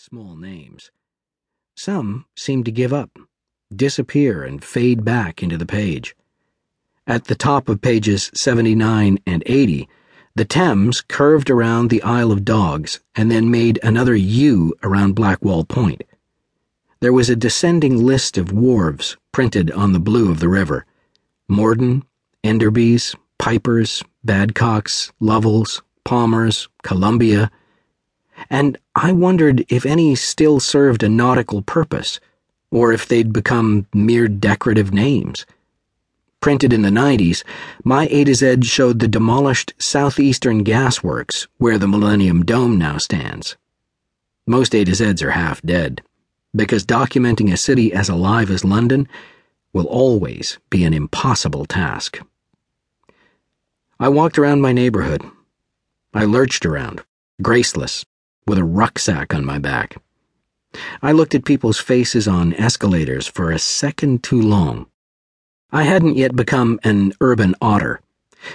small names. Some seemed to give up, disappear, and fade back into the page. At the top of pages 79 and 80, the Thames curved around the Isle of Dogs and then made another U around Blackwall Point. There was a descending list of wharves printed on the blue of the river Morden, Enderby's, Piper's, Badcock's, Lovell's, Palmer's, Columbia, and I wondered if any still served a nautical purpose, or if they'd become mere decorative names. Printed in the 90s, my A to Z showed the demolished Southeastern Gasworks where the Millennium Dome now stands. Most A to Zs are half dead, because documenting a city as alive as London will always be an impossible task. I walked around my neighborhood. I lurched around, graceless, with a rucksack on my back. I looked at people's faces on escalators for a second too long. I hadn't yet become an urban otter,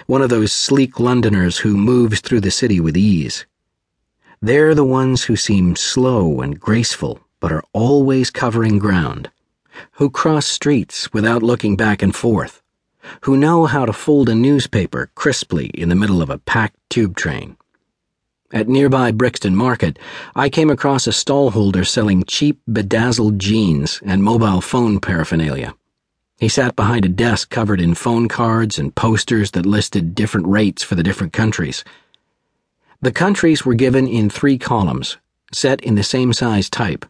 one of those sleek Londoners who moves through the city with ease. They're the ones who seem slow and graceful, but are always covering ground, who cross streets without looking back and forth, who know how to fold a newspaper crisply in the middle of a packed tube train. At nearby Brixton Market, I came across a stallholder selling cheap, bedazzled jeans and mobile phone paraphernalia. He sat behind a desk covered in phone cards and posters that listed different rates for the different countries. The countries were given in three columns, set in the same size type.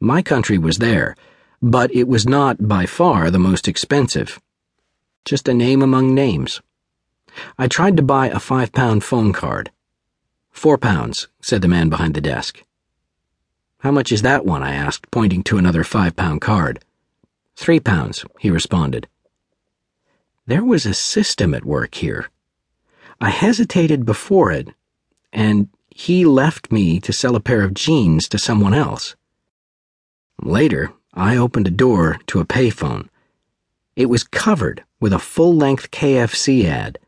My country was there, but it was not by far the most expensive. Just a name among names. I tried to buy a five pound phone card. Four pounds, said the man behind the desk. How much is that one? I asked, pointing to another five pound card. Three pounds, he responded. There was a system at work here. I hesitated before it, and he left me to sell a pair of jeans to someone else. Later, I opened a door to a payphone. It was covered with a full length KFC ad,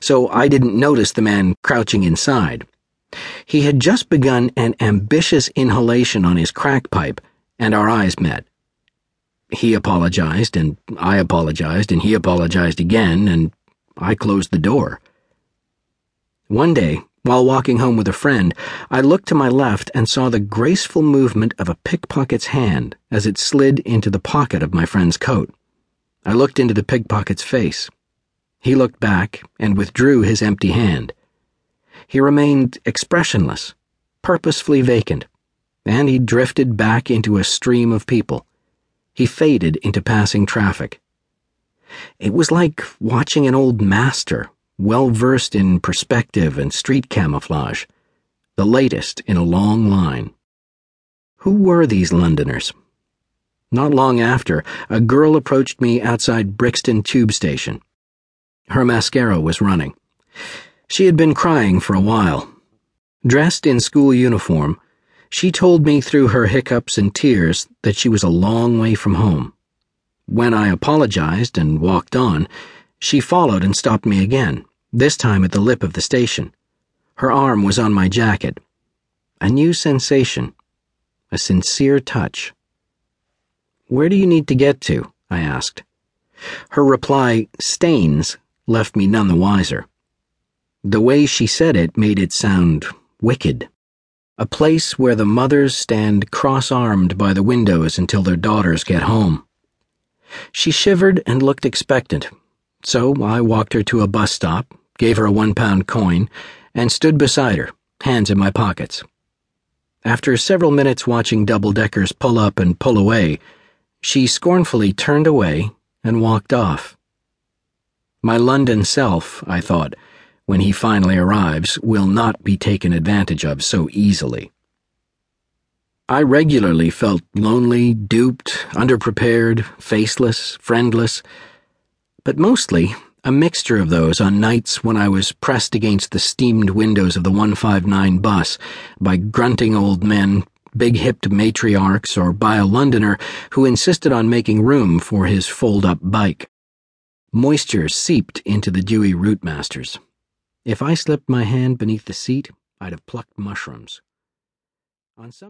so I didn't notice the man crouching inside. He had just begun an ambitious inhalation on his crack pipe, and our eyes met. He apologized, and I apologized, and he apologized again, and I closed the door. One day, while walking home with a friend, I looked to my left and saw the graceful movement of a pickpocket's hand as it slid into the pocket of my friend's coat. I looked into the pickpocket's face. He looked back and withdrew his empty hand. He remained expressionless, purposefully vacant, and he drifted back into a stream of people. He faded into passing traffic. It was like watching an old master, well versed in perspective and street camouflage, the latest in a long line. Who were these Londoners? Not long after, a girl approached me outside Brixton Tube Station. Her mascara was running. She had been crying for a while. Dressed in school uniform, she told me through her hiccups and tears that she was a long way from home. When I apologized and walked on, she followed and stopped me again, this time at the lip of the station. Her arm was on my jacket. A new sensation, a sincere touch. Where do you need to get to? I asked. Her reply, Staines, left me none the wiser. The way she said it made it sound wicked a place where the mothers stand cross armed by the windows until their daughters get home. She shivered and looked expectant, so I walked her to a bus stop, gave her a one pound coin, and stood beside her, hands in my pockets. After several minutes watching double deckers pull up and pull away, she scornfully turned away and walked off. My London self, I thought, when he finally arrives, will not be taken advantage of so easily. I regularly felt lonely, duped, underprepared, faceless, friendless, but mostly a mixture of those on nights when I was pressed against the steamed windows of the 159 bus by grunting old men, big hipped matriarchs, or by a Londoner who insisted on making room for his fold up bike. Moisture seeped into the dewy Routemasters. If I slipped my hand beneath the seat, I'd have plucked mushrooms. On some